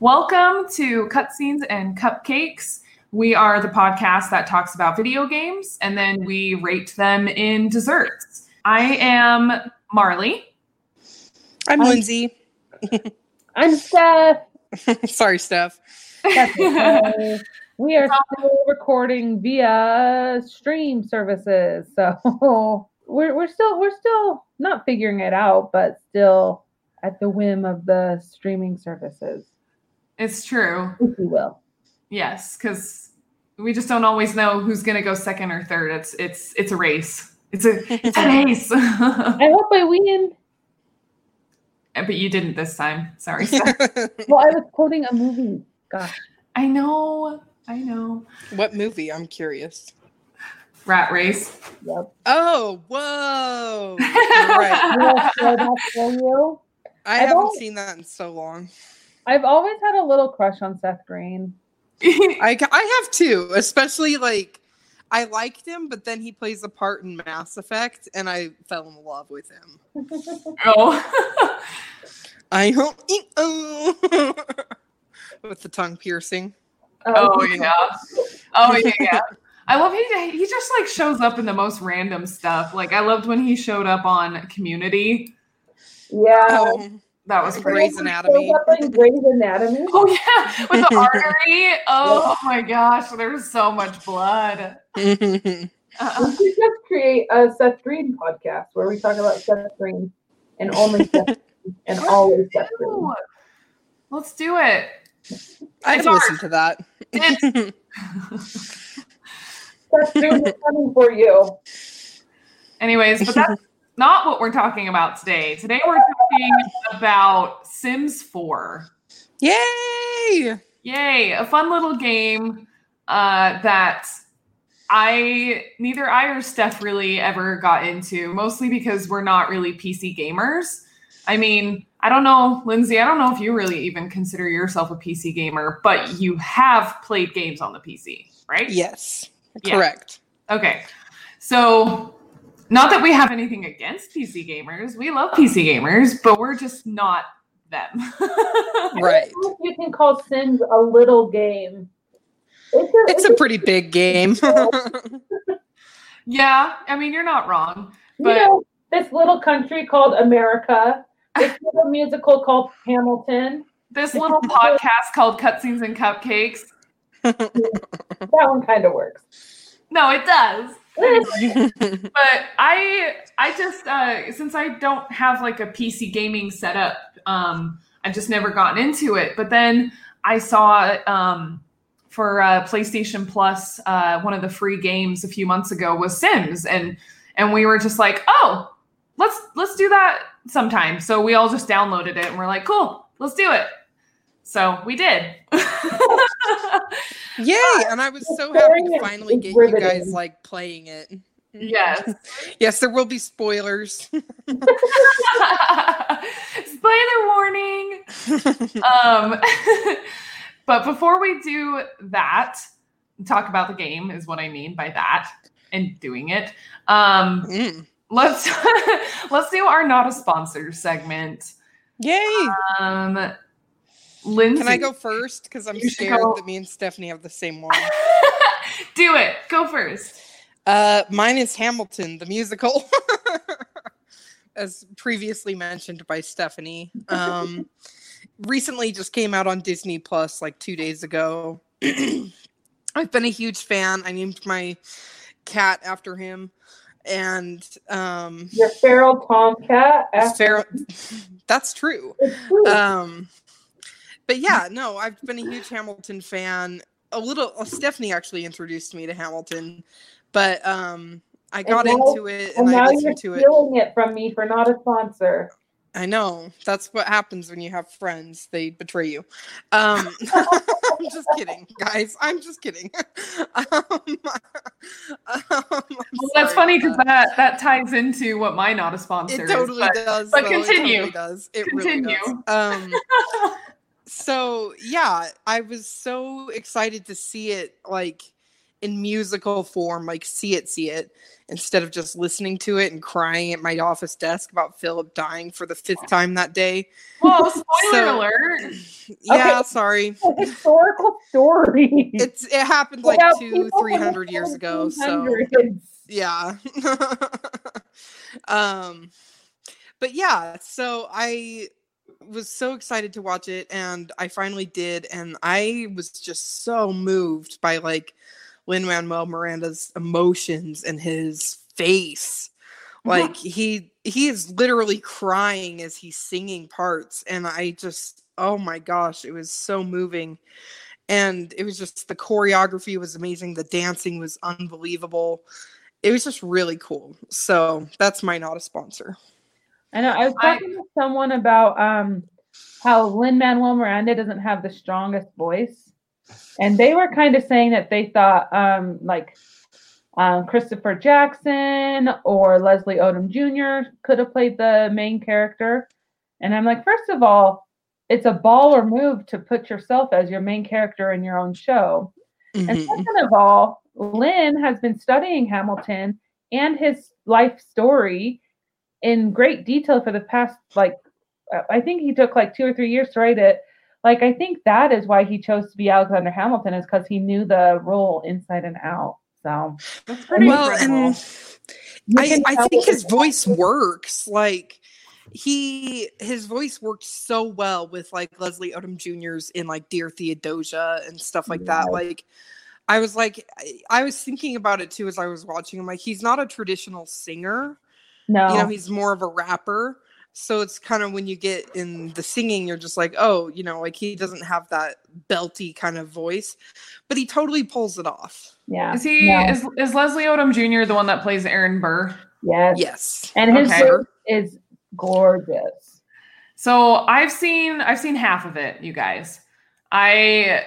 Welcome to Cutscenes and Cupcakes. We are the podcast that talks about video games and then we rate them in desserts. I am Marley. I'm, I'm- Lindsay. I'm Steph. Sorry, Steph. Okay. we are still recording via stream services, so we're we're still we're still not figuring it out, but still at the whim of the streaming services, It's true. if you will. Yes, because we just don't always know who's gonna go second or third. It's it's it's a race. It's a it's a race. I hope I win. Uh, but you didn't this time. Sorry. Steph. Well, I was quoting a movie. Gosh, I know. I know. what movie? I'm curious. Rat race. yep. Oh, whoa. You're right. Will I share you? I I haven't don't- seen that in so long. I've always had a little crush on Seth Green. I, I have too, especially like I liked him, but then he plays a part in Mass Effect, and I fell in love with him. oh. I hope oh. with the tongue piercing. oh, oh yeah. Oh yeah. yeah. I love he he just like shows up in the most random stuff. Like I loved when he showed up on Community. yeah. Oh, That was Grey's great. Anatomy. up Grey's Anatomy. Oh yeah, with the artery. Oh my gosh, there's so much blood. Uh, We should just create a Seth Green podcast where we talk about Seth Green and only Seth Green and always Seth Green. Let's do it. I'd It's listen to that. Seth Green is coming for you. Anyways, but that's not what we're talking about today. Today we're talking about Sims 4. Yay! Yay, a fun little game uh, that I neither I or Steph really ever got into, mostly because we're not really PC gamers. I mean, I don't know, Lindsay, I don't know if you really even consider yourself a PC gamer, but you have played games on the PC, right? Yes, Yeah. correct. Okay. So, not that we have anything against PC gamers. We love PC gamers, but we're just not them. Right. I don't know if You can call Sims a little game. It's a, It's a pretty big game. yeah, I mean, you're not wrong. you but- know this little country called America. This little musical called Hamilton. This little podcast called Cutscenes and Cupcakes. That one kind of works. No, it does. But I I just uh since I don't have like a PC gaming setup, um I've just never gotten into it. But then I saw um for uh, PlayStation Plus, uh, one of the free games a few months ago was Sims, and and we were just like, oh, let's let's do that sometime. So we all just downloaded it, and we're like, cool, let's do it. So we did. Yay! And I was so happy to finally get you guys like playing it. yes. Yes, there will be spoilers. Spoiler warning. Um, but before we do that, talk about the game is what I mean by that and doing it. Um, Mm. let's let's do our not a sponsor segment. Yay! Um, Lindsay, Can I go first? Because I'm You scared that me and Stephanie have the same one. do it. Go first. Uh, mine is Hamilton, the musical, as previously mentioned by Stephanie. Um, recently just came out on Disney Plus like two days ago. I've been a huge fan. I named my cat after him, and um, Your feral tomcat. it's after- fair. That's true. True. Um, but yeah, no, I've been a huge Hamilton fan. A little, uh, Stephanie actually introduced me to Hamilton, but um, I got now- into it and and I now you're listened to it. stealing it from me for not a sponsor. I know that's what happens when you have friends; they betray you. Um, I'm just kidding, guys. I'm just kidding. um, um, Well, that's funny about because that that ties into what my not a sponsor It is. totally but- does. but though. It continue. totally does. It Continue. really does. Um, so yeah, I was so excited to see it like in musical form, like see it, see it, instead of just listening to it and crying at my office desk about Philip dying for the fifth time that day. Whoa, spoiler So- alert. Yeah, Okay. sorry. A historical story. It's it happened like two, three hundred years ago. So yeah um but yeah so i was so excited to watch it and i finally did and i was just so moved by like lin manuel miranda's emotions and his face. Like he he is literally crying as he's singing parts and i just oh my gosh it was so moving. And it was just the choreography was amazing the dancing was unbelievable. It was just really cool. So that's my not a sponsor I know. I was I- talking to someone about um how Lin Manuel Miranda doesn't have the strongest voice, and they were kind of saying that they thought um like um, Christopher Jackson or Leslie Odom Jr. could have played the main character, and I'm like, first of all, it's a baller move to put yourself as your main character in your own show. And Mhm. second of all, Lin has been studying Hamilton and his life story in great detail for the past, like, uh, I think he took like two or three years to write it. Like, I think that is why he chose to be Alexander Hamilton, is because he knew the role inside and out. So, That's pretty well incredible. and I, I think his voice works like he his voice worked so well with like leslie odom jr's in like dear theodosia and stuff like that like i was like I, I was thinking about it too as i was watching him like he's not a traditional singer No, you know he's more of a rapper so it's kind of when you get in the singing you're just like oh you know like he doesn't have that belty kind of voice but he totally pulls it off yeah. Is he no, is is Leslie Odom Jr. the one that plays Aaron Burr? yes. yes And his Okay. is gorgeous. So I've seen I've seen half of it, you guys. I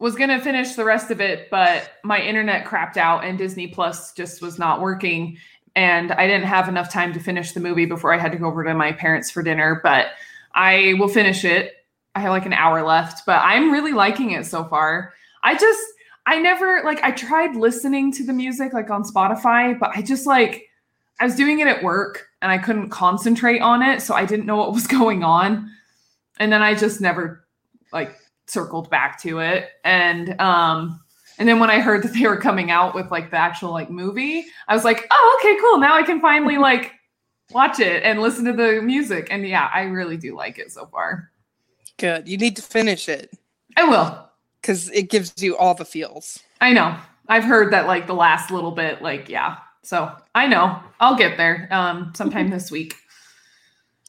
was gonna finish the rest of it, but my internet crapped out and Disney Plus just was not working. And I didn't have enough time to finish the movie before I had to go over to my parents for dinner. But I will finish it. I have like an hour left, but I'm really liking it so far. I just I never like I tried listening to the music like on Spotify, but I just like I was doing it at work and I couldn't concentrate on it, so I didn't know what was going on. And then I just never like circled back to it. And um and then when I heard that they were coming out with like the actual like movie, I was like, "Oh, okay, cool. Now I can finally like watch it and listen to the music." And yeah, I really do like it so far. good you need to finish it I will. because it gives you all the feels I know. I've heard that like the last little bit like yeah. So, I know. I'll get there um sometime this week.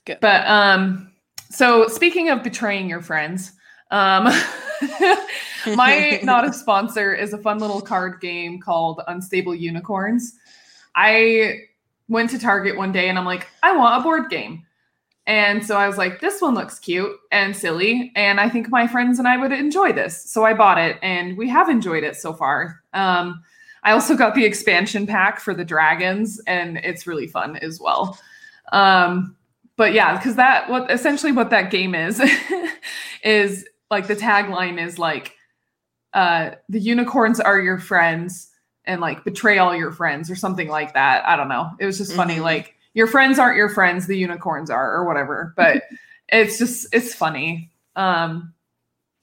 Good. But um so speaking of betraying your friends, um my not a sponsor is a fun little card game called Unstable Unicorns. I went to Target one day and I'm like, I want a board game. And so I was like, this one looks cute and silly. And I think my friends and I would enjoy this. So I bought it and we have enjoyed it so far. Um, I also got the expansion pack for the dragons and it's really fun as well. Um, but yeah, because that what essentially what that game is is like the tagline is like uh the unicorns are your friends and like betray all your friends or something like that. I don't know. It was just funny. Mhm. Like your friends aren't your friends, the unicorns are, or whatever. But it's just it's funny. Um,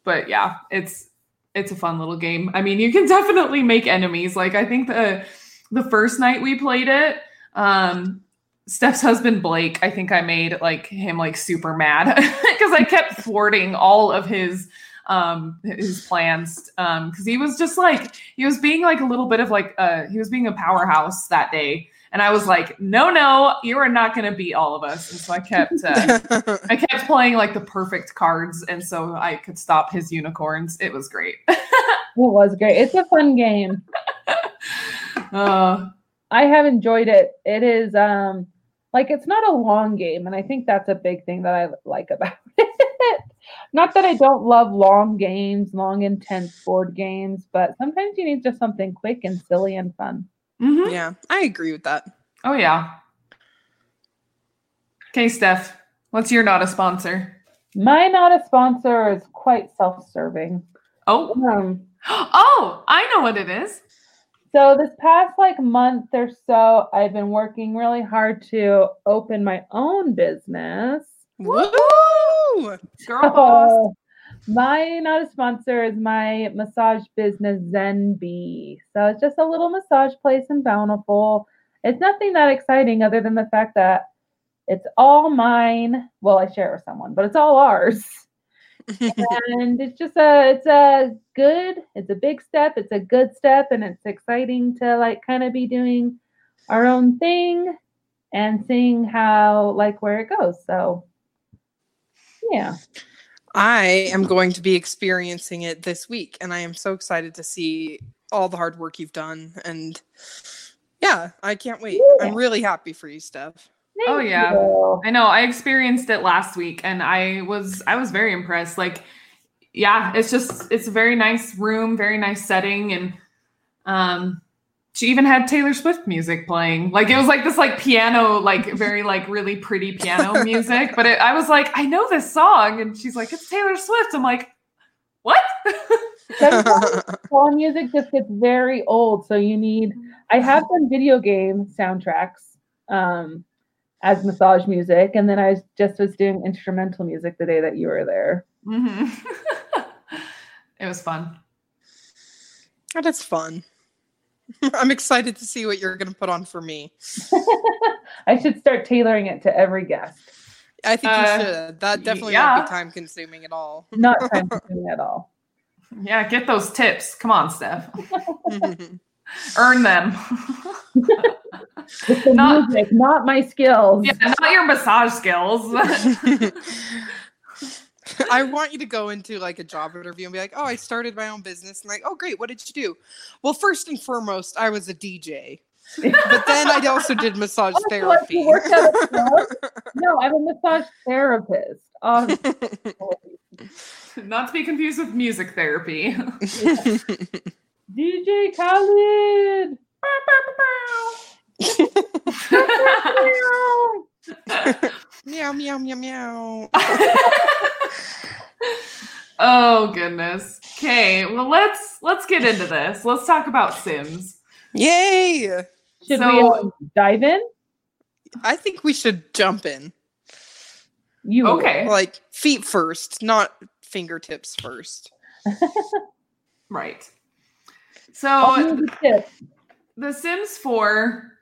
but yeah, it's it's a fun little game. I mean, you can definitely make enemies. Like I think the the first night we played it, um, Steph's husband Blake, I think I made like him like super mad because I kept thwarting all of his um his plans um because he was just like he was being like a little bit of like uh he was being a powerhouse that day and i was like no no you are not going to beat all of us and so i kept uh, i kept playing like the perfect cards and so i could stop his unicorns it was great It was great. It's a fun game. uh I have enjoyed it. It is um like it's not a long game, and I think that's a big thing that I like about it. not that I don't love long games, long intense board games, but sometimes you need just something quick and silly and fun. mhm. yeah, I agree with that. oh yeah okay steph what's your not a sponsor My not a sponsor is quite self-serving. oh Um, oh i know know what it is. So this past like month or so, I've been working really hard to open my own business. Woo! Girl boss. So my not a sponsor is my massage business Zen Bee. So it's just a little massage place in Bountiful. It's nothing that exciting other than the fact that it's all mine. Well, I share it with someone, but it's all ours. And it's just a it's a good it's a big step it's a good step and it's exciting to like kind of be doing our own thing and seeing how like where it goes so yeah I am going to be experiencing it this week, and I am so excited to see all the hard work you've done. And yeah, I can't wait. Yeah. I'm really happy for you, Steph. Oh, yeah. you. I know. I experienced it last week and I was I was very impressed. Like yeah, it's just it's a very nice room, very nice setting and um she even had Taylor Swift music playing. Like it was like this like piano like very like really pretty piano music, but it, I was like I know this song and she's like it's Taylor Swift. I'm like what? Sometimes music just gets very old so you need i have done video game soundtracks um as massage music and then i was- just was doing instrumental music the day that you were there hmm it was fun. Oh, That's fun. I'm excited to see what you're going to put on for me. i should start tailoring it to every guest I think Uh, you should. That definitely yeah. won't be time consuming at all. not time consuming at all Yeah, get those tips. Come on, Steph. Earn them. It's Not- music not my skills yeah, not your massage skills. I want you to go into like a job interview and be like, "Oh, I started my own business." And like, "Oh, great. What did you do?" Well, first and foremost, I was a DJ. But then I also did massage Oh, so like therapy. worked at a club? no i'm a massage therapist um, Not to be confused with music therapy. dj khaled meow meow meow meow. oh goodness. Okay, well let's let's get into this. Let's talk about Sims. Yay! Should we So- um, dive in? I think we should jump in. You Okay. Like feet first, not fingertips first. Right. So the. The Sims 4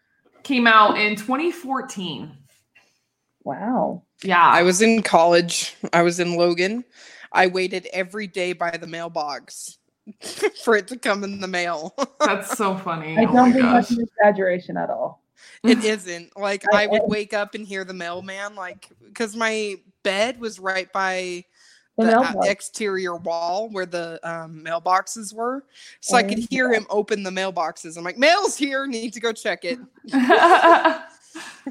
came out in 2014. Wow. Yeah. I was in college. I was in Logan. I waited every day by the mailbox for it to come in the mail. That's so funny. I oh don't think gosh. that's an exaggeration at all. it isn't. Like I- I would wake up and hear the mailman like cuz my bed was right by The the exterior wall where the um, mailboxes were. So I could hear him open the mailboxes. I'm like, mail's here, need to go check it.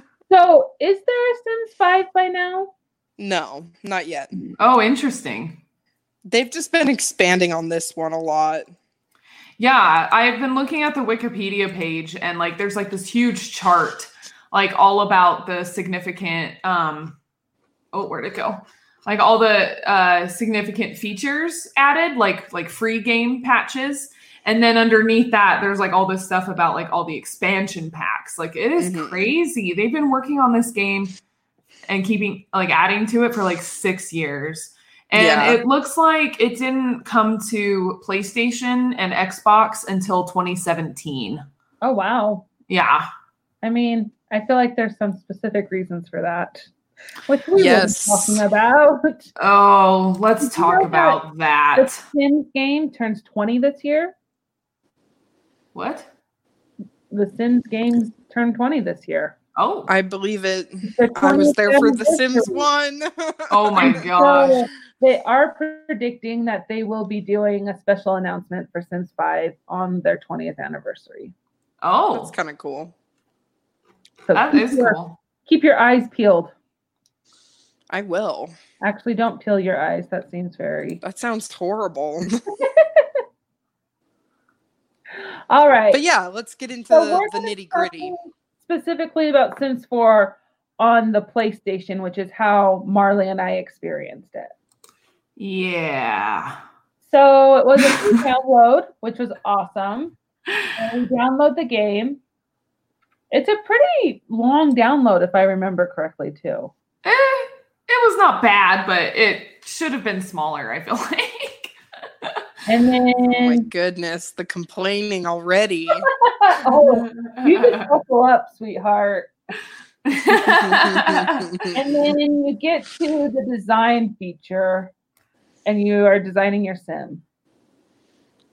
So, is there a Sims 5 by now? No, not yet. oh, interesting. They've just been expanding on this one a lot. Yeah, I've been looking at the Wikipedia page and like there's like this huge chart like all about the significant um oh where'd it go? Like all the uh significant features added, like like free game patches. And then underneath that, there's like all this stuff about like all the expansion packs. Like it is Mhm. crazy. They've been working on this game and keeping like adding to it for like six years. And Yeah. it looks like it didn't come to PlayStation and Xbox until 2017. Oh, wow. Yeah. I mean, I feel like there's some specific reasons for that. Which we Yes. were talking about. Oh, let's Did you talk about that about The that. Sims game turns 20 this year. What? The Sims games turn 20 this year. Oh, I believe it. I was 20th there for The Sims anniversary. 1. oh my So, gosh. they are predicting that they will be doing a special announcement for Sims 5 on their 20th anniversary. Oh, That's kind of cool. So that keep your, cool. Keep your eyes peeled. I will. Actually, don't peel your eyes. That seems very. That sounds horrible. All right. but yeah, let's get into So the, the nitty gritty. Specifically about Sims 4 on the PlayStation, which is how Marley and I experienced it. Yeah. So it was a free download, which was awesome. And we download the game. It's a pretty long download, if I remember correctly, too. Eh, it was not bad, but it should have been smaller, I feel like. And then, Oh my goodness, the complaining already. oh, you just buckle up, sweetheart. And then you get to the design feature and you are designing your sim.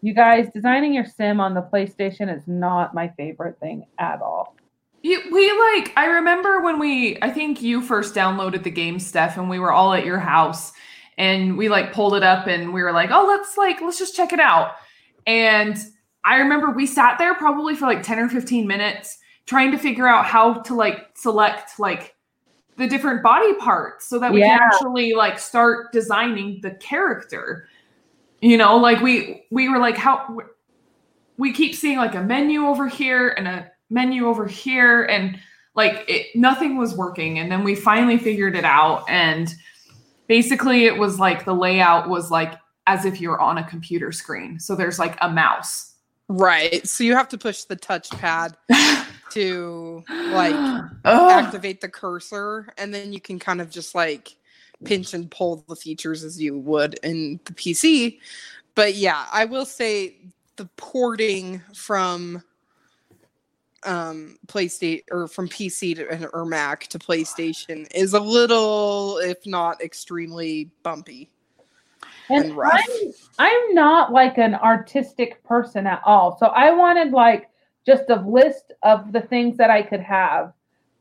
You guys, designing your sim on the PlayStation is not my favorite thing at all. You, we like I remember when we I think you first downloaded the game Steph and we were all at your house and we like pulled it up and we were like, "Oh, let's like let's just check it out." And I remember we sat there probably for like 10 or 15 minutes trying to figure out how to like select like the different body parts so that we Yeah. can actually like start designing the character. You know, like we we were like how we keep seeing like a menu over here and a menu over here and like it, nothing was working. And then we finally figured it out. And basically it was like the layout was like as if you're on a computer screen. So there's like a mouse. Right. So you have to push the touchpad to like activate the cursor. And then you can kind of just like pinch and pull the features as you would in the PC. But yeah, I will say the porting from um PlayStation or from PC to or Mac to PlayStation is a little if not extremely bumpy. And And rough. I'm I'm not like an artistic person at all. So I wanted like just a list of the things that I could have.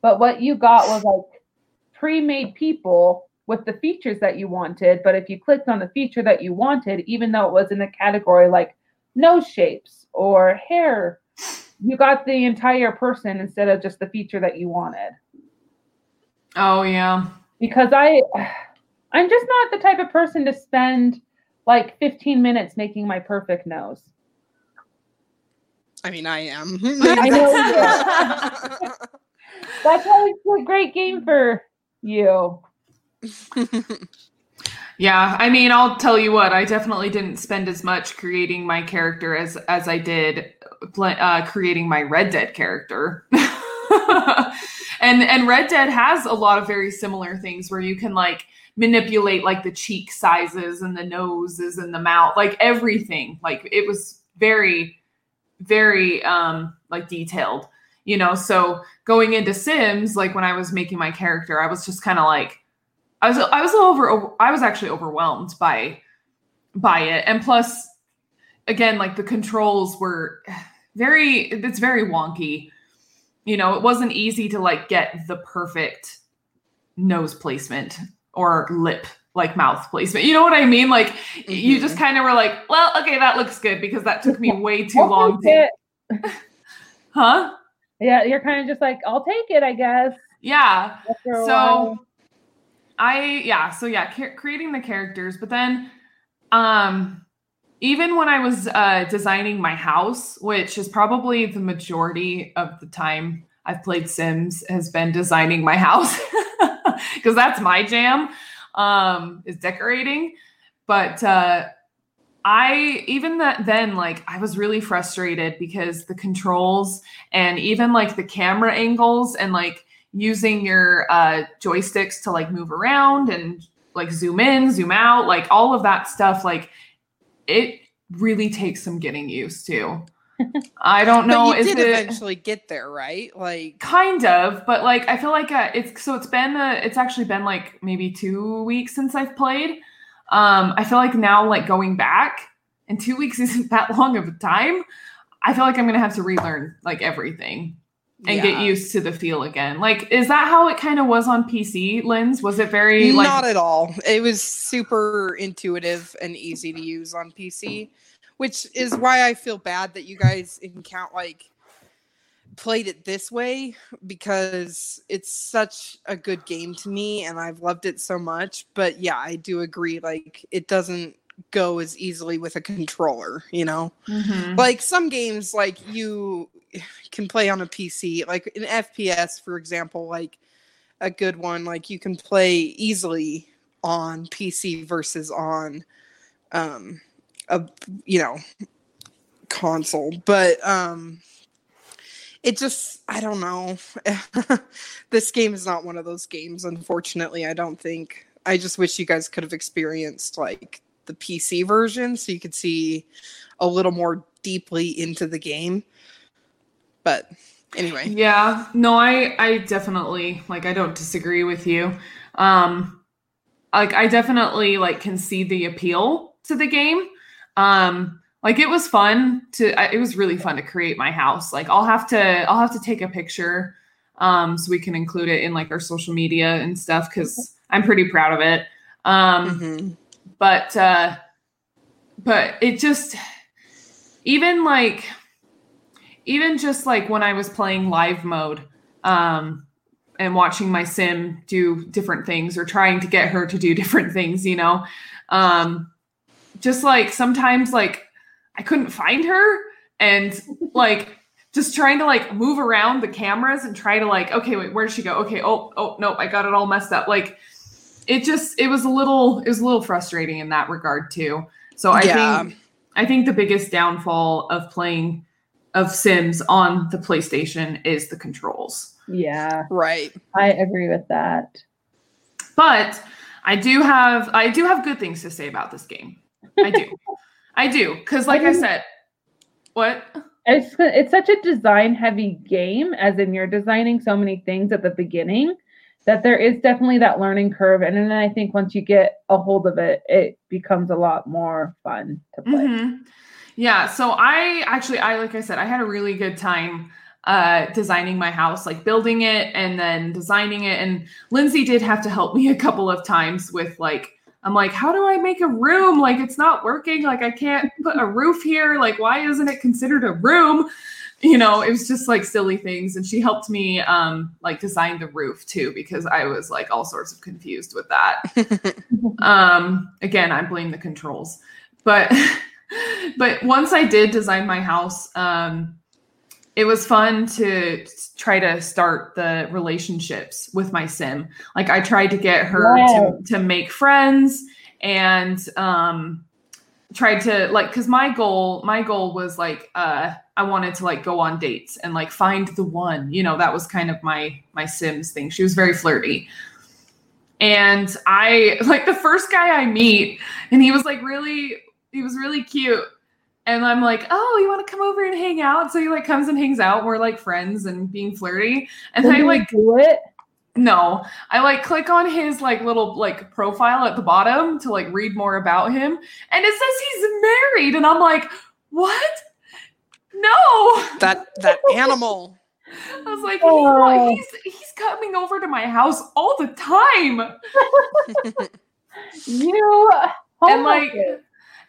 But what you got was like pre-made people with the features that you wanted. But if you clicked on the feature that you wanted, even though it was in a category like nose shapes or hair, you got the entire person instead of just the feature that you wanted. oh yeah Because I I'm just not the type of person to spend like 15 minutes making my perfect nose. I mean, I am. I know That's why it's a great game for you. yeah i mean i'll tell you what i definitely didn't spend as much creating my character as as i did uh, creating my red dead character. And and red dead has a lot of very similar things where you can like manipulate like the cheek sizes and the noses and the mouth like everything. Like it was very very um like detailed you know? So going into sims like when i was making my character i was just kind of like i was i was over i was actually overwhelmed by by it. And plus again like the controls were very it's very wonky. You know it wasn't easy to like get the perfect nose placement or lip like mouth placement. You know what i mean? Like you just kind of were like well okay that looks good because that took me way too long to huh? Yeah, you're kind of just like, I'll take it, I guess. yeah. So while. i yeah so yeah ca- creating the characters but then um even when i was uh designing my house which is probably the majority of the time i've played sims has been designing my house because that's my jam um is decorating. But uh I even that then like I was really frustrated because the controls and even like the camera angles and like using your uh joysticks to like move around and like zoom in, zoom out, like all of that stuff like it really takes some getting used to. I don't know but you is did it eventually get there, right? Like, kind of but like i feel like uh, it's so it's been uh, it's actually been like maybe two weeks since i've played um i feel like now like going back and two weeks isn't that long of a time i feel like i'm gonna have to relearn like everything and get used to the feel again like is that how it kind of was on pc lens was it very like Not at all. It was super intuitive and easy to use on PC, which is why I feel bad that you guys encounter like played it this way because it's such a good game to me and I've loved it so much. But yeah, I do agree. Like it doesn't go as easily with a controller, you know? Mhm. like some games like you can play on a PC like an FPS for example like a good one like you can play easily on PC versus on um a you know console but um it just i don't know. This game is not one of those games unfortunately i don't think. I just wish you guys could have experienced like the pc version so you could see a little more deeply into the game but anyway Yeah, no, I I definitely like I don't disagree with you. Um like I definitely like can see the appeal to the game. Um like it was fun to I- it was really fun to create my house. Like I'll have to I'll have to take a picture um so we can include it in like our social media and stuff cuz I'm pretty proud of it. Um Mhm. but uh but it just even like even just like when i was playing live mode um and watching my sim do different things or trying to get her to do different things you know? Um just like sometimes like i couldn't find her and like just trying to like move around the cameras and try to like okay wait where did she go? Okay oh oh no i got it all messed up. Like it just it was a little it was a little frustrating in that regard too. So i Yeah. think i think the biggest downfall of playing of sims on the playstation is the controls. Yeah, right. I agree with that. but i do have i do have good things to say about this game. I do. I do. Because like i said what? It's it's such a design heavy game, as in you're designing so many things at the beginning that there is definitely that learning curve, and then I think once you get a hold of it, it becomes a lot more fun to play. Mhm. Yeah. So I actually, I like I said, I had a really good time uh designing my house, like building it and then designing it. And Lindsay did have to help me a couple of times with like, I'm like, how do I make a room? Like it's not working. Like I can't put a roof here. Like why isn't it considered a room? You know, it was just like silly things. And she helped me um like design the roof too, because I was like all sorts of confused with that um again i blame the controls but but once i did design my house um it was fun to try to start the relationships with my sim. Like i tried to get her Wow. to, to make friends and um tried to like because my goal my goal was like uh i wanted to like go on dates and like find the one you know that was kind of my my sims thing. She was very flirty. And I like the first guy I meet, and he was like really, he was really cute. And I'm like, oh, you want to come over and hang out? So he like comes and hangs out. We're like friends and being flirty. And then I like, do it. no, I like click on his like little like profile at the bottom to like read more about him. And it says he's married. And I'm like, what? No. that that animal I was like, Oh. he's, he's coming over to my house all the time. You And, like, homework it.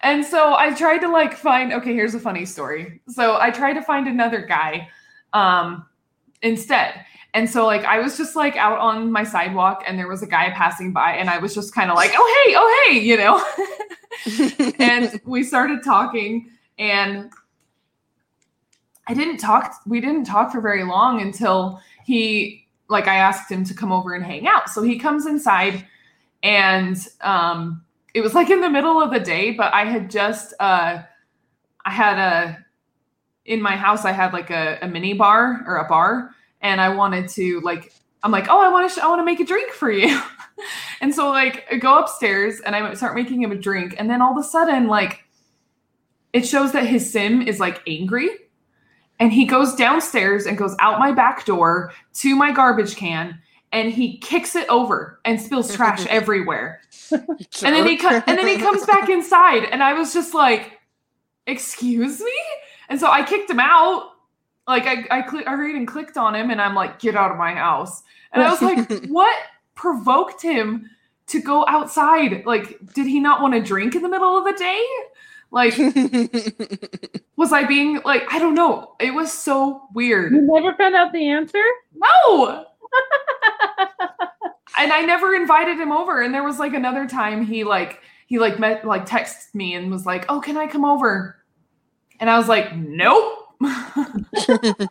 And so I tried to like find okay, here's a funny story. So I tried to find another guy um instead. And so like I was just like out on my sidewalk and there was a guy passing by and I was just kind of like, "Oh hey, oh hey," you know. and we started talking and I didn't talk we didn't talk for very long until he like I asked him to come over and hang out. So he comes inside and um it was like in the middle of the day, but I had just uh I had a in my house I had like a, a mini bar or a bar and I wanted to like I'm like, "Oh, I want to sh- I want to make a drink for you." and so like I go upstairs and I start making him a drink and then all of a sudden like it shows that his sim is like angry and he goes downstairs and goes out my back door to my garbage can and he kicks it over and spills trash everywhere. And then he co- and then he comes back inside and i was just like excuse me? And so i kicked him out. Like i i, cl- I hurried and clicked on him and i'm like get out of my house. And i was like what provoked him to go outside? Like did he not want to drink in the middle of the day? Like was i being like i don't know. It was so weird. You never found out the answer? no. and I never invited him over. And there was like another time he like he like met like texted me and was like, "Oh, can I come over?" And I was like, "Nope."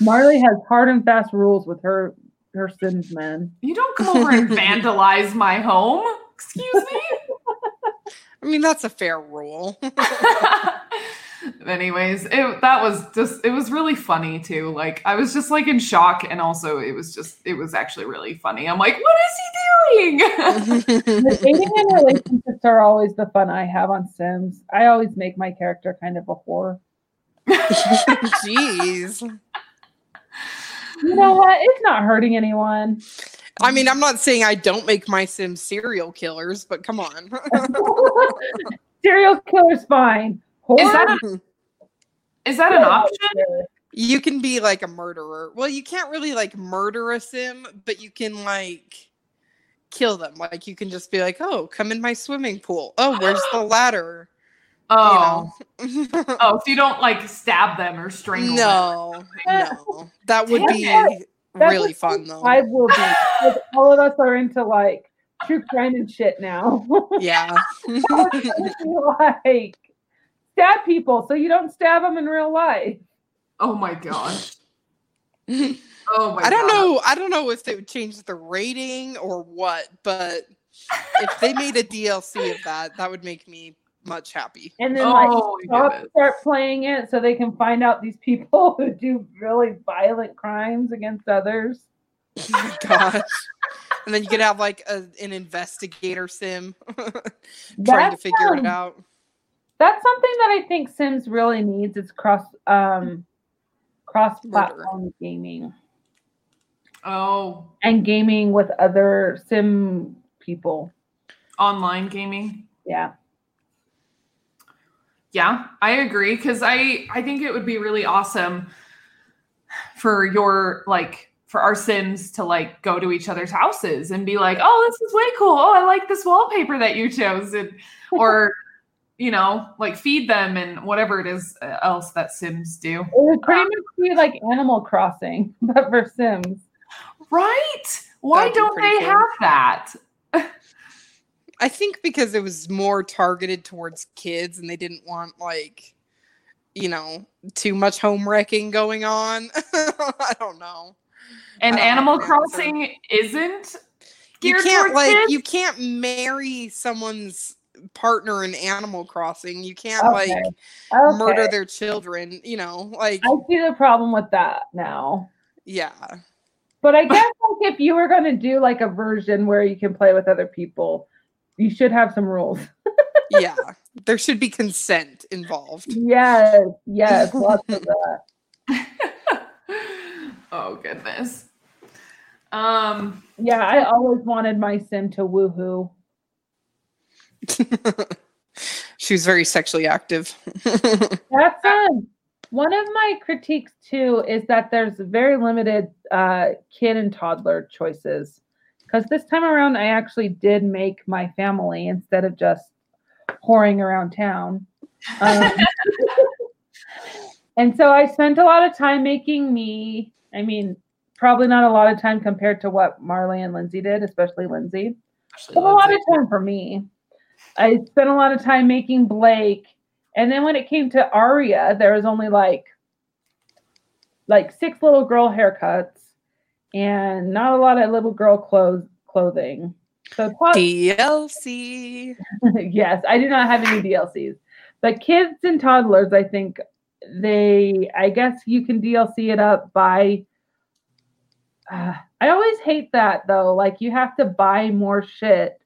Marley has hard and fast rules with her her Sims, man. you don't come over and vandalize my home. Excuse me. I mean, that's a fair rule. Anyways, it that was just it was really funny too. Like I was just like in shock and also it was just it was actually really funny. I'm like, what is he doing? the dating and relationships are always the fun I have on Sims. I always make my character kind of a whore. Jeez. You know what? It's not hurting anyone. I mean, I'm not saying I don't make my Sims serial killers, but come on. Serial killer's fine. Whore? Is that a, is that an option? you can be like a murderer. Well, you can't really like murder a sim, but you can like kill them. Like you can just be like, "Oh, come in my swimming pool. Oh, where's the ladder?" Oh, You know? oh, so you don't like stab them or strangle them. no, no, that would be That's really what fun though. I will be. 'cause all of us are into like true crime and shit now. Yeah. like stab people so you don't stab them in real life. Oh my gosh. Oh my I don't God. know. I don't know if they would change the rating or what, but if they made a DLC of that, that would make me much happy. And then like Oh my start playing it so they can find out these people who do really violent crimes against others. Oh my gosh. And then you could have like a, an investigator sim trying to That's, figure it um, out. That's something that I think Sims really needs. It's cross um cross platform gaming Oh, and gaming with other sim people. online gaming. Yeah. Yeah, I agree because I I think it would be really awesome for your like for our sims to like go to each other's houses and be like, "Oh, this is way cool. Oh, I like this wallpaper that you chose." And or you know, like feed them and whatever it is uh, else that sims do. It would pretty much be like Animal Crossing, but for Sims. Right? Why don't they cool. have that? I think because it was more targeted towards kids and they didn't want like you know, too much home wrecking going on. I don't know. And don't Animal have the answer. Crossing isn't You can't like kids? you can't marry someone's partner in Animal Crossing. You can't Okay. like Okay. murder their children, you know, like I see the problem with that now. yeah. But I guess like if you were going to do like a version where you can play with other people, you should have some rules. Yeah. there should be consent involved. Yes, yes, lots of that. oh goodness. Um Yeah, I always wanted my sim to woohoo. she was very sexually active. That's um, one of my critiques too is that there's very limited uh, kid and toddler choices. Because this time around, I actually did make my family instead of just whoring around town. Um, and so I spent a lot of time making me. I mean, probably not a lot of time compared to what Marley and Lindsay did, especially Lindsay. actually, But a lot of time for me. I spent a lot of time making Blake, and then when it came to Aria, there was only like like six little girl haircuts and not a lot of little girl clothes clothing. So tot- DLC. yes, I do not have any DLCs. But kids and toddlers, I think they I guess you can DLC it up by uh, I always hate that though. Like you have to buy more shit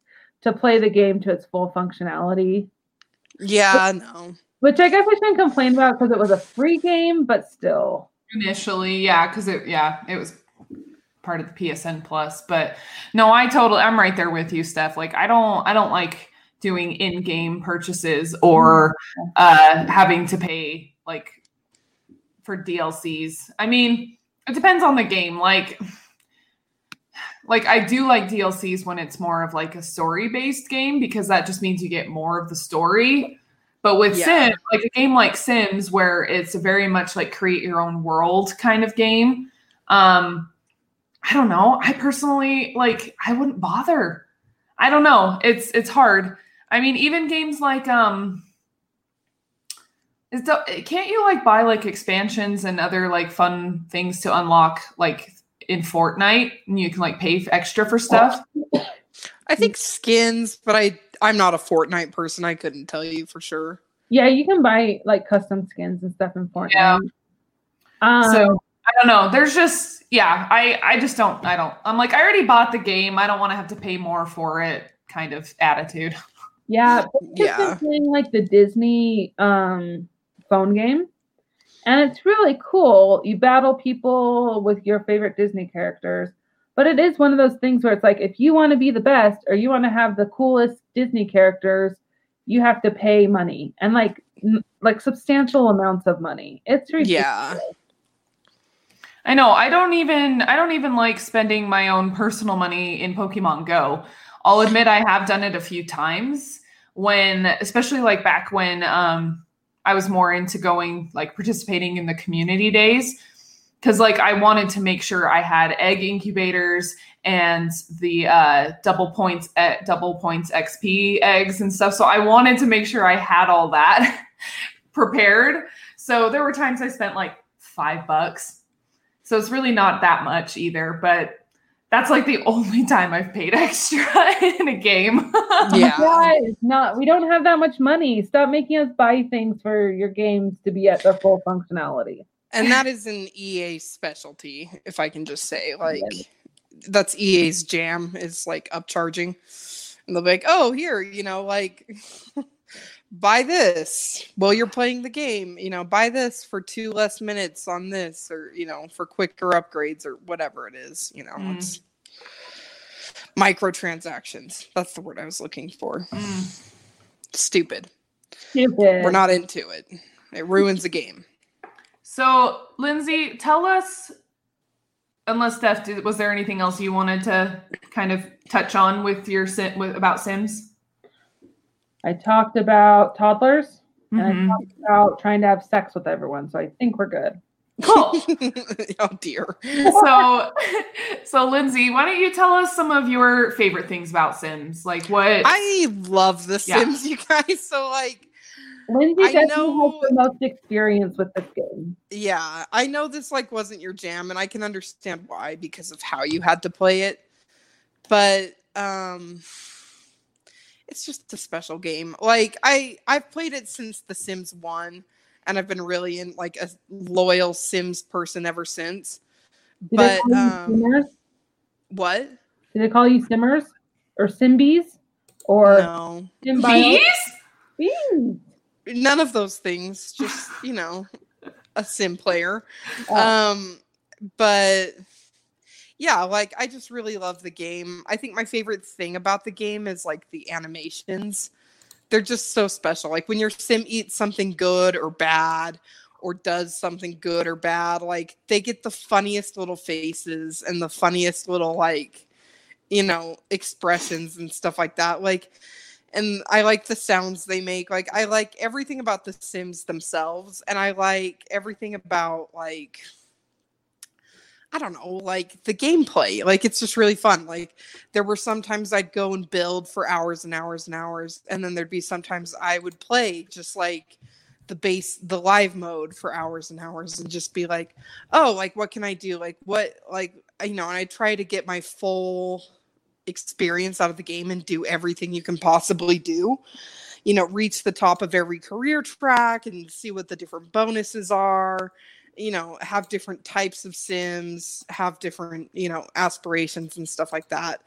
to play the game to its full functionality, Yeah, no. which I guess I shouldn't complain about because it was a free game, but still. initially, yeah, because it yeah, it was part of the PSN plus. But no, I totally I'm right there with you, Steph. Like I don't I don't like doing in-game purchases or uh having to pay like for DLCs. I mean, it depends on the game. Like like I do like DLCs when it's more of like a story-based game because that just means you get more of the story. But with Yeah. Sims, like a game like Sims, where it's a very much like create your own world kind of game, um, I don't know. I personally like I wouldn't bother. I don't know. It's it's hard. I mean, even games like um is the, can't you like buy like expansions and other like fun things to unlock like in Fortnite and you can like pay f- extra for stuff? I think skins, but I I'm not a Fortnite person. I couldn't tell you for sure. Yeah, you can buy like custom skins and stuff in Fortnite. Yeah. Um, So I don't know. There's just yeah, I I just don't I don't. I'm like I already bought the game. I don't want to have to pay more for it. Kind of attitude. yeah, Yeah. playing like the Disney um phone game, and it's really cool. You battle people with your favorite Disney characters, but it is one of those things where it's like if you want to be the best or you want to have the coolest Disney characters, you have to pay money and like n- like substantial amounts of money. It's ridiculous. Yeah. I know. I don't even I don't even like spending my own personal money in Pokemon Go. I'll admit I have done it a few times when especially like back when um I was more into going like participating in the community days cuz like I wanted to make sure I had egg incubators and the uh double points at double points XP eggs and stuff. So I wanted to make sure I had all that prepared. So there were times I spent like 5 bucks so it's really not that much either, but that's like the only time I've paid extra in a game. Yeah. Guys, not we don't have that much money. Stop making us buy things for your games to be at their full functionality. And that is an EA specialty, if I can just say. Like that's EA's jam is like upcharging. And they'll be like, oh, here, you know, like buy this while you're playing the game, you know, buy this for two less minutes on this, or you know, for quicker upgrades or whatever it is, you know, Mm. it's microtransactions. That's the word I was looking for. Mm. Stupid. Stupid. We're not into it. It ruins the game. So, Lindsay, tell us, unless Steph, did, was there anything else you wanted to kind of touch on with your sim, with, about Sims? I talked about toddlers and I Mhm. talked about trying to have sex with everyone. So I think we're good. Cool. oh dear. so, so Lindsay, why don't you tell us some of your favorite things about Sims? Like what? I love The Yeah. Sims, you guys. So like, Lindsay I definitely know- has the most experience with this game. yeah, I know this like wasn't your jam, and I can understand why because of how you had to play it. But um, it's just a special game. Like I, I've played it since The Sims One, and I've been really in like a loyal Sims person ever since. Did they But call you um, simmers? what? Did they call you simmers or simbies or No, symbiotes? Bees? Bees. none of those things. Just you know, a sim player. Oh. um but yeah like i just really love the game. I think my favorite thing about the game is like the animations. They're just so special. Like when your sim eats something good or bad or does something good or bad like they get the funniest little faces and the funniest little like you know expressions and stuff like that like and I like the sounds they make. Like I like everything about the Sims themselves, and I like everything about like I don't know, like the gameplay. Like it's just really fun. Like there were sometimes I'd go and build for hours and hours and hours, and then there'd be sometimes I would play just like the base the live mode for hours and hours and just be like, "Oh, like what can I do? Like what like you know, and I try to get my full experience out of the game and do everything you can possibly do. You know, reach the top of every career track and see what the different bonuses are. You know, have different types of sims, have different, you know, aspirations and stuff like that.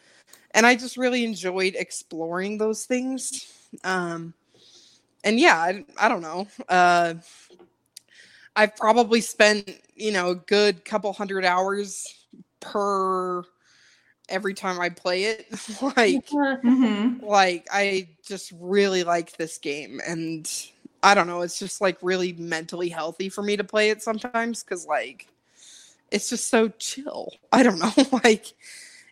And I just really enjoyed exploring those things. Um and yeah, I, I don't know. Uh I've probably spent, you know, a good couple hundred hours per every time I play it. like Mhm. like I just really like this game and I don't know, it's just like really mentally healthy for me to play it sometimes cuz like it's just so chill. I don't know, like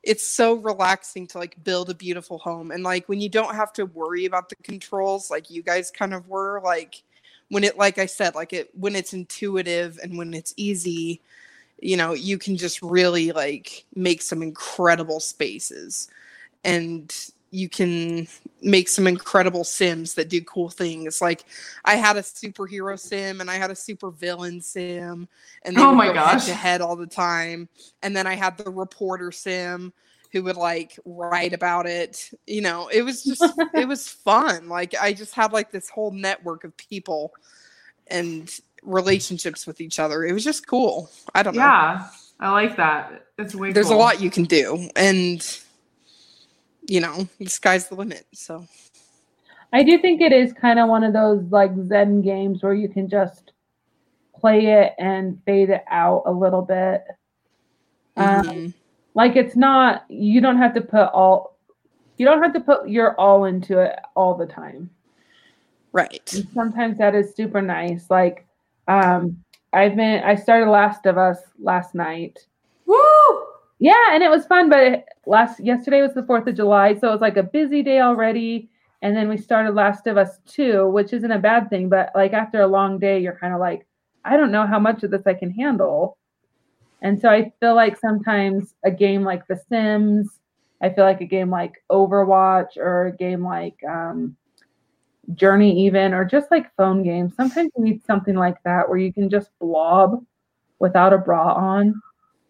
it's so relaxing to like build a beautiful home and like when you don't have to worry about the controls like you guys kind of were like when it like I said like it when it's intuitive and when it's easy you know you can just really like make some incredible spaces and you can make some incredible sims that do cool things like i had a superhero sim and i had a super villain sim and they Oh would my go gosh. head to head all the time and then i had the reporter sim who would like write about it. You know, it was just it was fun. Like I just had like this whole network of people and relationships with each other. It was just cool. I don't know. Yeah, I like that. It's way. There's cool. a lot you can do, and you know, the sky's the limit. So I do think it is kind of one of those like Zen games where you can just play it and fade it out a little bit. Um, mhm. like it's not you don't have to put all you don't have to put your all into it all the time. right. And sometimes that is super nice. Like um I've been I started Last of Us last night. Yeah, and it was fun, but last yesterday was the 4th of July, so it was like a busy day already. And then we started Last of Us 2, which isn't a bad thing, but like after a long day, you're kind of like, I don't know how much of this I can handle. And so I feel like sometimes a game like The Sims, I feel like a game like Overwatch or a game like um, Journey, even, or just like phone games, sometimes you need something like that where you can just blob without a bra on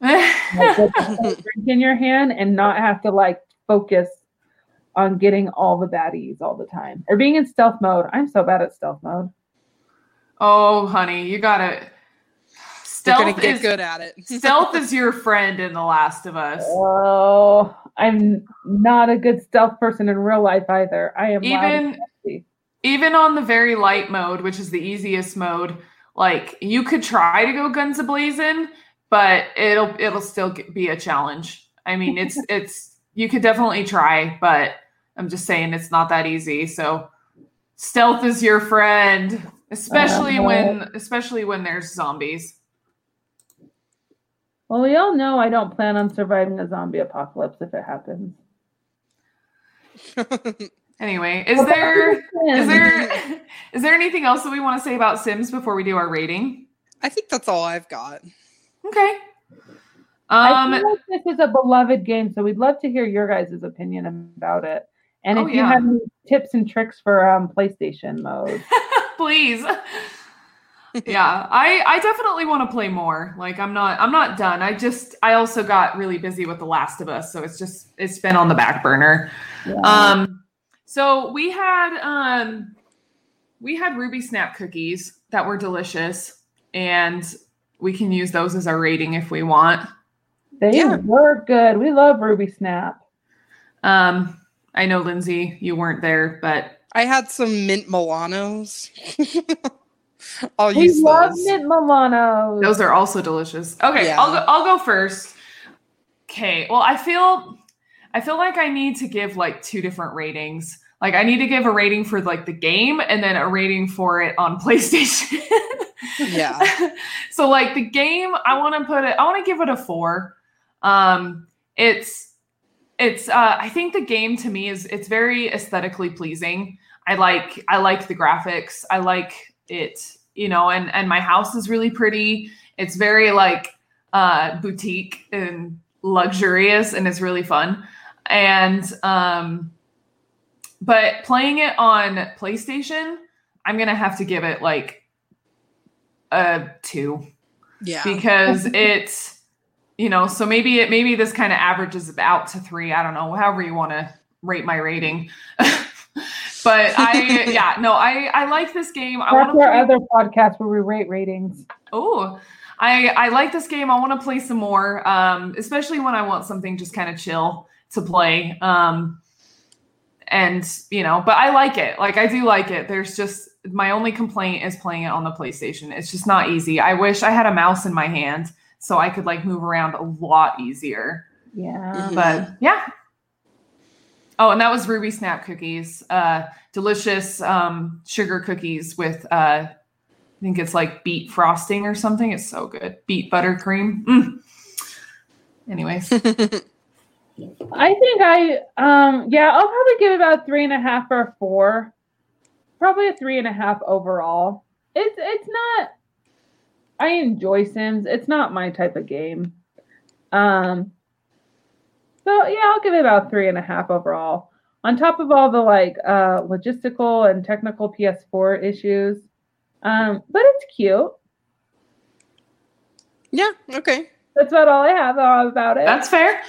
like with a cold drink in your hand and not have to like focus on getting all the baddies all the time or being in stealth mode. I'm so bad at stealth mode. oh, honey, you gotta. You're Stealth gonna get is good at it. stealth is your friend in The Last of Us. Oh, I'm not a good stealth person in real life either. I am Even even on the very light mode, which is the easiest mode, like you could try to go guns a blazing, but it'll it'll still be a challenge. I mean, it's it's you could definitely try, but I'm just saying it's not that easy. So stealth is your friend, especially Uh-huh. when especially when there's zombies. Well, we all know I don't plan on surviving a zombie apocalypse if it happens. Anyway, is there is there is there anything else that we want to say about Sims before we do our rating? I think that's all I've got. Okay. I Um, feel like this is a beloved game, so we'd love to hear your guys' opinion about it. And Oh, if you yeah. have any tips and tricks for um, PlayStation mode, please yeah i i definitely want to play more like i'm not i'm not done i just i also got really busy with the last of us so it's just it's been on the back burner yeah. um so we had um we had ruby snap cookies that were delicious and we can use those as our rating if we want they yeah. were good. We love Ruby Snap. um i know lindsay you weren't there but I had some mint Milanos. I'll We use love those. Mint Milano. Those are also delicious. Okay, Yeah. I'll go, I'll go first. Okay. Well, I feel I feel like I need to give like two different ratings. Like I need to give a rating for like the game and then a rating for it on PlayStation. Yeah. so like the game, I want to put it I want to give it a 4. Um it's it's uh I think the game to me is it's very aesthetically pleasing. I like I like the graphics. I like it, you know, and and my house is really pretty. It's very like uh boutique and luxurious and it's really fun. And um but playing it on PlayStation, I'm going to have to give it like a 2 Yeah. because it's you know so maybe it maybe this kind of averages out to three. I don't know however you want to rate my rating. But i yeah no i i like this game. I want our play other podcast where we rate ratings. oh i i like this game. I want to play some more um especially when i want something just kind of chill to play. Um and you know but i like it. Like i do like it. There's just my only complaint is playing it on the playstation. It's just not easy. I wish i had a mouse in my hand so i could like move around a lot easier. Yeah. Mhm. but yeah. Oh and that was ruby snap cookies. Uh delicious um sugar cookies with uh i think it's like beet frosting or something. It's so good. Beet buttercream. Mm. anyways I think I um yeah, I'll probably give it about three and a half or four. Probably a three and a half overall. It's it's not I enjoy Sims. It's not my type of game. Um so yeah, I'll give it about three and a half overall. On top of all the like uh logistical and technical PS4 issues. Um, but it's cute. yeah. Okay. That's about all I have uh, about it. that's fair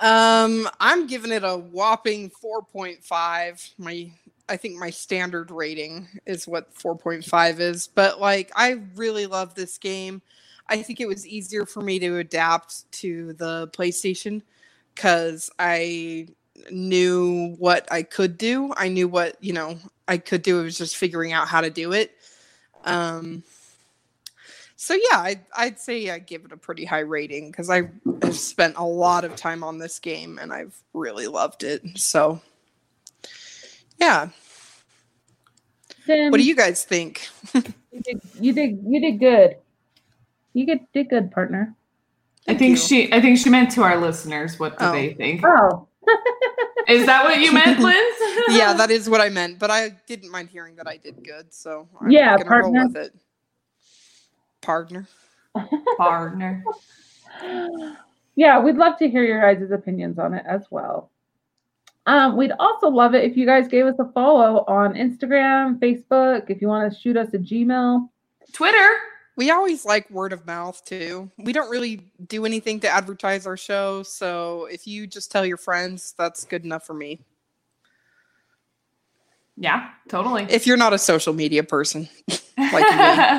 Um, I'm giving it a whopping 4.5. My I think my standard rating is what 4.5 is, but like I really love this game. I think it was easier for me to adapt to the PlayStation cuz I knew what I could do. I knew what, you know, I could do. It was just figuring out how to do it. Um so yeah, I'd, I'd say I give it a pretty high rating because I have spent a lot of time on this game and I've really loved it. So yeah. Tim, What do you guys think? you did, you did you did good. You did, did good, partner. I think you. she I think she meant to our listeners. What do Oh. they think? Oh, Is that what you meant, Liz? yeah, that is what I meant, but I didn't mind hearing that I did good, so I'm Yeah, partner. roll with it. Partner. partner. yeah, we'd love to hear your guys' opinions on it as well. Um, we'd also love it if you guys gave us a follow on Instagram, Facebook, if you want to shoot us a Gmail. Twitter. We always like word of mouth too. We don't really do anything to advertise our show, so if you just tell your friends, that's good enough for me. Yeah, totally. If you're not a social media person, like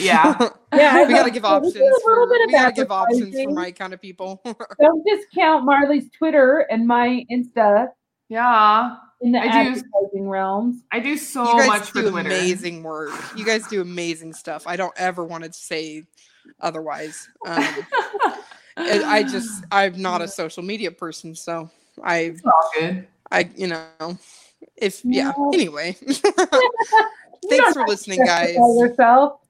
yeah. Yeah, we gotta give options do a for bit of we gotta give options for my kind of people. Don't discount Marley's Twitter and my Insta Yeah. in the I do. advertising realms. I do so you guys much for Twitter. amazing work. You guys do amazing stuff. I don't ever want to say otherwise. Um, I I just I'm not a social media person, so I It's all good. I you know if yeah. No. Anyway, thanks for listening, guys. justify Yourself.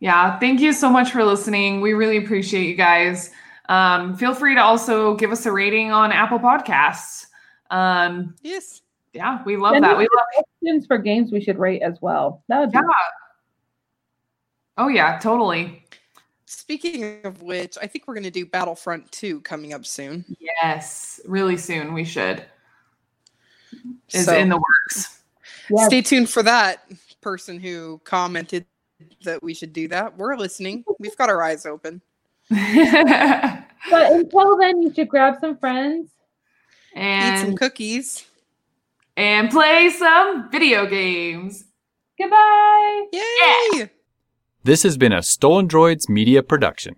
Yeah, thank you so much for listening. We really appreciate you guys. Um, feel free to also give us a rating on Apple Podcasts. Um, Yes. yeah, we love Send that. We love. Suggestions for games we should rate as well. That would be Yeah. Oh yeah, totally. Speaking of which, I think we're gonna do Battlefront 2 coming up soon. Yes, really soon we should. Is So- in the works. Yes. Stay tuned for that person who commented that we should do that. We're listening. We've got our eyes open. But until then, you should grab some friends. Eat some cookies. and play some video games. Goodbye. Yay! This has been a Stolen Droids Media production.